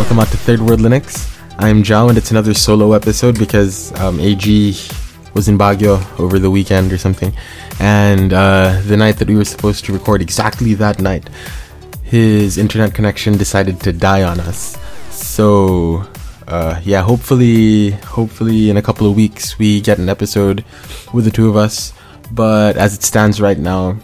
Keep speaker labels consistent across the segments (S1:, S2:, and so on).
S1: Welcome out to Third World Linux. I'm Jao, and it's another solo episode because um, AG was in Baguio over the weekend or something, and uh, the night that we were supposed to record, exactly that night, his internet connection decided to die on us. So, uh, yeah, hopefully, hopefully in a couple of weeks we get an episode with the two of us. But as it stands right now,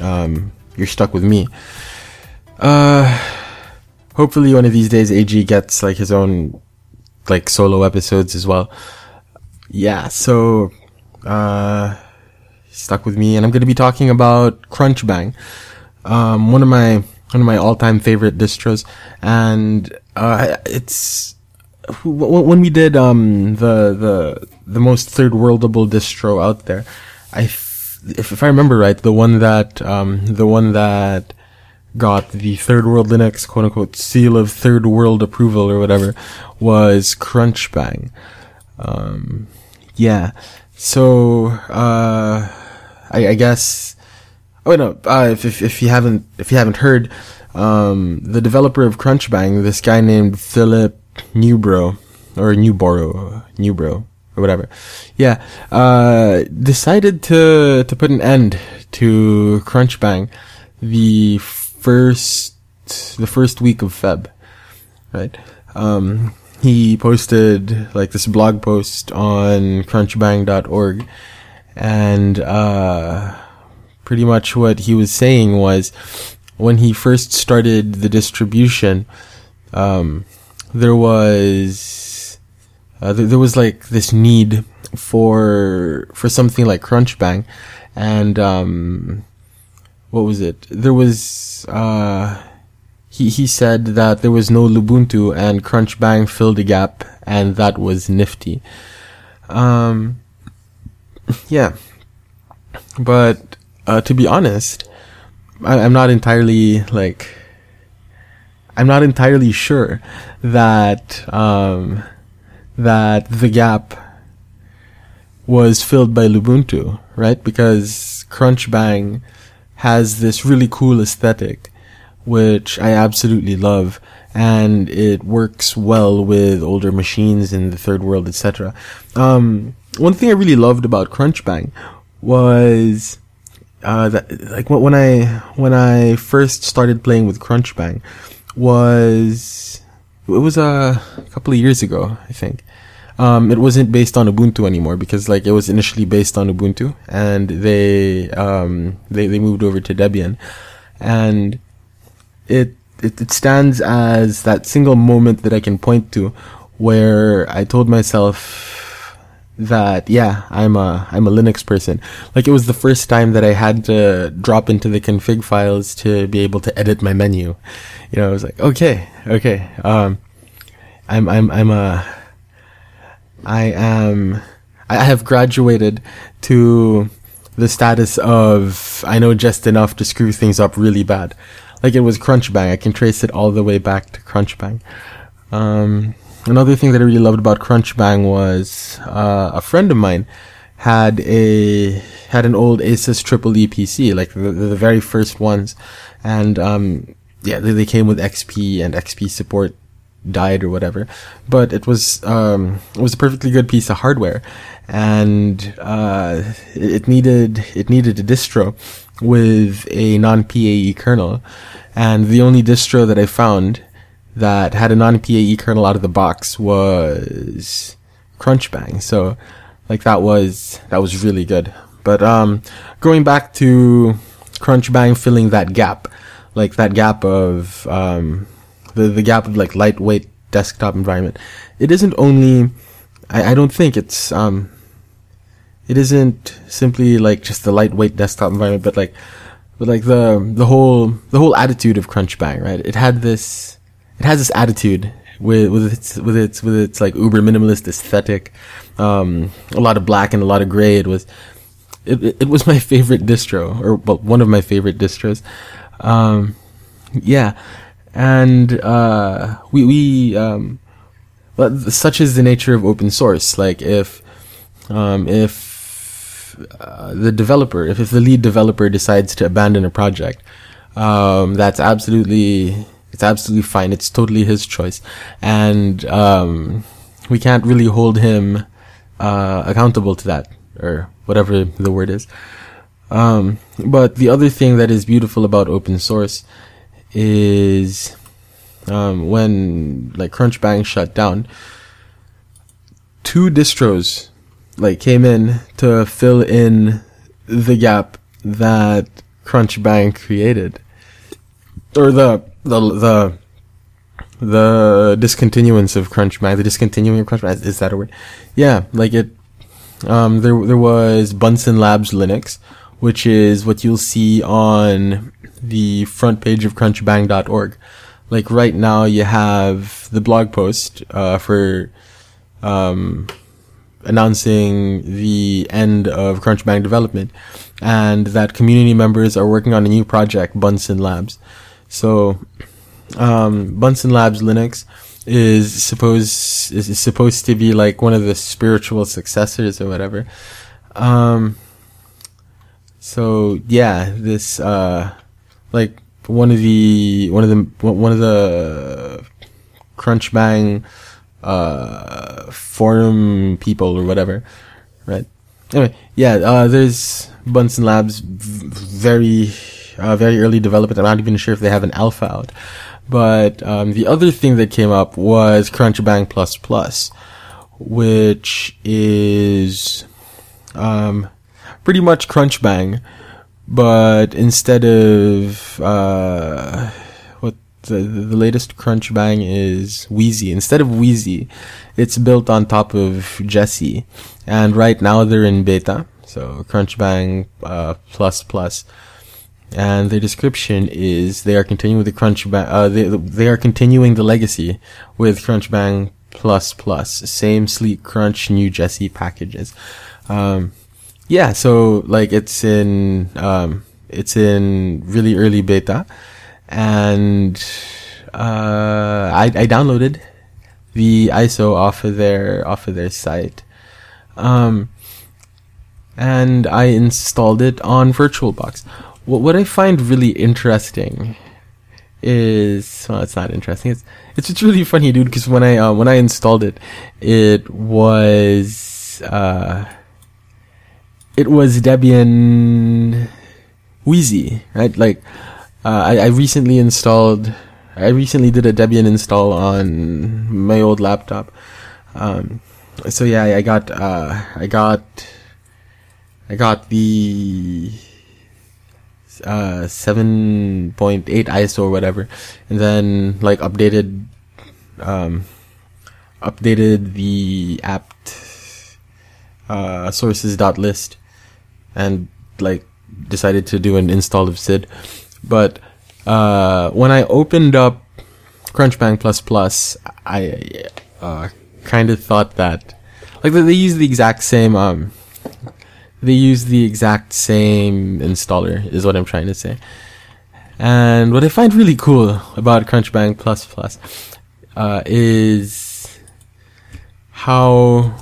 S1: um, you're stuck with me. Uh, hopefully one of these days AG gets like his own like solo episodes as well. Yeah, so uh stuck with me and I'm going to be talking about Crunchbang. Um one of my one of my all-time favorite distros and uh it's when we did um the the the most third worldable distro out there, I f- if if I remember right, the one that um the one that got the third world Linux quote unquote seal of third world approval or whatever was Crunchbang. Um, yeah. So, uh, I, I guess, oh no, uh, if, if, if you haven't, if you haven't heard, um, the developer of Crunchbang, this guy named Philip Newbro, or Newboro, Newbro, or whatever. Yeah, uh, decided to, to put an end to Crunchbang the first the first week of Feb, right? Um, he posted like this blog post on crunchbang.org and uh, pretty much what he was saying was when he first started the distribution um, there was uh, th- there was like this need for for something like crunchbang and um, what was it? There was uh, he he said that there was no Lubuntu and Crunchbang filled the gap, and that was nifty. Um, yeah, but uh, to be honest, I, I'm not entirely like I'm not entirely sure that um, that the gap was filled by Lubuntu, right? Because Crunchbang has this really cool aesthetic, which I absolutely love, and it works well with older machines in the third world, etc. Um, one thing I really loved about Crunchbang was uh, that, like when I when I first started playing with Crunchbang was it was a couple of years ago, I think um, it wasn't based on Ubuntu anymore because like it was initially based on Ubuntu and they um, they they moved over to Debian, and it, it it stands as that single moment that I can point to where I told myself that yeah I'm a I'm a Linux person. Like it was the first time that I had to drop into the config files to be able to edit my menu. You know, I was like okay okay um, I'm I'm I'm a I am, I have graduated to the status of I know just enough to screw things up really bad. Like it was Crunchbang. I can trace it all the way back to Crunchbang. Um, another thing that I really loved about Crunchbang was uh, a friend of mine had a had an old Asus Triple E PC, like the, the very first ones, and um, yeah, they, they came with XP and XP support died or whatever. But it was um, it was a perfectly good piece of hardware, and uh, it needed it needed a distro with a non PAE kernel, and the only distro that I found that had a non PAE kernel out of the box was Crunchbang. So like that was that was really good. But um, going back to Crunchbang filling that gap, like that gap of um, the the gap of like lightweight desktop environment. It isn't only I, I don't think it's um it isn't simply like just the lightweight desktop environment, but like but like the the whole the whole attitude of Crunchbang, right? It had this it has this attitude with with its with its with its like uber minimalist aesthetic, um, a lot of black and a lot of gray. It was it, it was my favorite distro, or well, one of my favorite distros. Um, yeah, and uh, we we um, but such is the nature of open source. Like if um, if uh, the developer, if, if the lead developer decides to abandon a project, um, that's absolutely it's absolutely fine. It's totally his choice, and um, we can't really hold him uh, accountable to that or whatever the word is. Um, but the other thing that is beautiful about open source is um, when like Crunchbang shut down, two distros like came in to fill in the gap that Crunchbang created, or the the the the discontinuance of Crunchbang, the discontinuing of Crunchbang is that a word? Yeah, like it. Um, there there was Bunsen Labs Linux, which is what you'll see on the front page of crunchbang.org. Like right now, you have the blog post uh, for um, announcing the end of Crunchbang development, and that community members are working on a new project, Bunsen Labs. So, um, Bunsen Labs Linux is supposed is supposed to be like one of the spiritual successors or whatever. Um, so yeah, this uh, like one of the one of the one of the Crunchbang uh, forum people or whatever, right? Anyway, yeah, uh, there's Bunsen Labs, very uh, very early development. I'm not even sure if they have an alpha out. But um, the other thing that came up was Crunchbang Plus Plus, which is um, pretty much Crunchbang, but instead of uh, what the the latest Crunchbang is Wheezy. Instead of Wheezy, it's built on top of Jessie, and right now they're in beta. So Crunchbang uh, Plus Plus and the description is they are continuing the Crunchbang. Uh, they they are continuing the legacy with Crunchbang plus plus, same sleek crunch, new Jessie packages. Um, yeah, so like it's in um, it's in really early beta, and uh, I I downloaded the ISO off of their off of their site. Um, and I installed it on VirtualBox what what I find really interesting is well, it's not interesting. It's it's just really funny, dude. Because when I uh, when I installed it, it was uh, it was Debian Wheezy, right? Like uh, I, I recently installed. I recently did a Debian install on my old laptop. Um, so yeah, I got uh, I got I got the uh, 7.8 ISO or whatever, and then like updated, um, updated the apt uh, sources dot list, and like decided to do an install of SID, but uh, when I opened up Crunchbang plus plus, I uh, kind of thought that like they use the exact same um they use the exact same installer is what I'm trying to say. And what I find really cool about Crunchbang Plus Plus uh, is how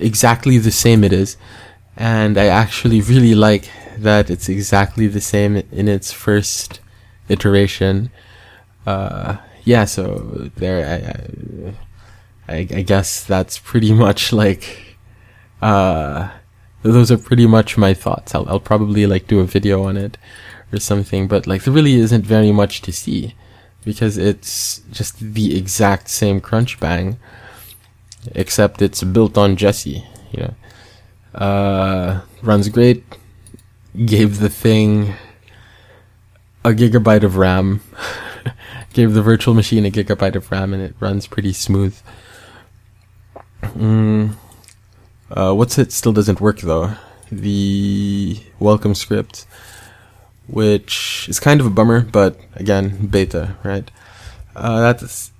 S1: exactly the same it is, and I actually really like that it's exactly the same in its first iteration. Uh, yeah, so there, I, I, I guess that's pretty much like. Uh, those are pretty much my thoughts. I'll, I'll probably like do a video on it or something, but like there really isn't very much to see because it's just the exact same crunch Crunchbang, except it's built on Jessie. You know, uh, runs great. Gave the thing a gigabyte of RAM. Gave the virtual machine a gigabyte of RAM, and it runs pretty smooth. Mm. Uh, what's it still doesn't work though? The welcome script, which is kind of a bummer, but again, beta, right? Uh, that's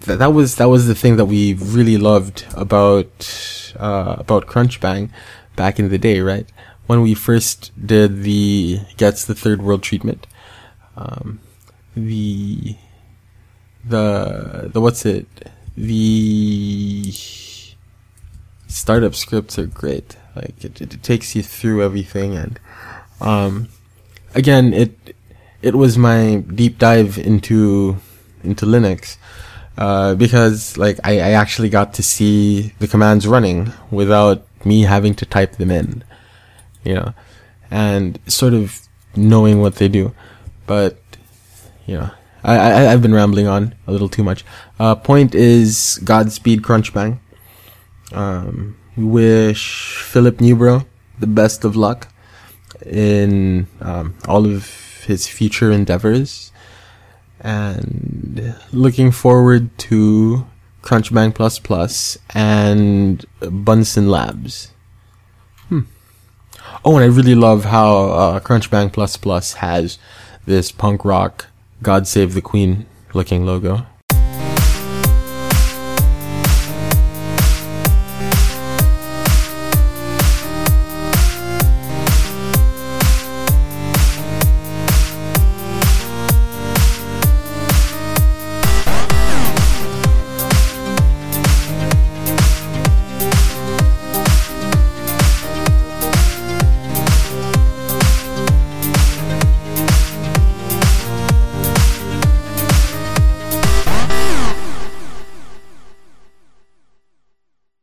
S1: that, that that was that was the thing that we really loved about uh, about Crunchbang back in the day, right? When we first did the gets the third world treatment, um, the the the what's it the startup scripts are great. Like it, it, takes you through everything, and um, again, it it was my deep dive into into Linux uh, because like I, I actually got to see the commands running without me having to type them in, you know, and sort of knowing what they do. But you know, I, I I've been rambling on a little too much. Uh, point is Godspeed Crunchbang. Um, we wish Philip Newbro the best of luck in um, all of his future endeavors and looking forward to Crunchbang Plus Plus and Bunsen Labs. Hmm. Oh, and I really love how uh, Crunchbang Plus Plus has this punk rock God Save the Queen looking logo.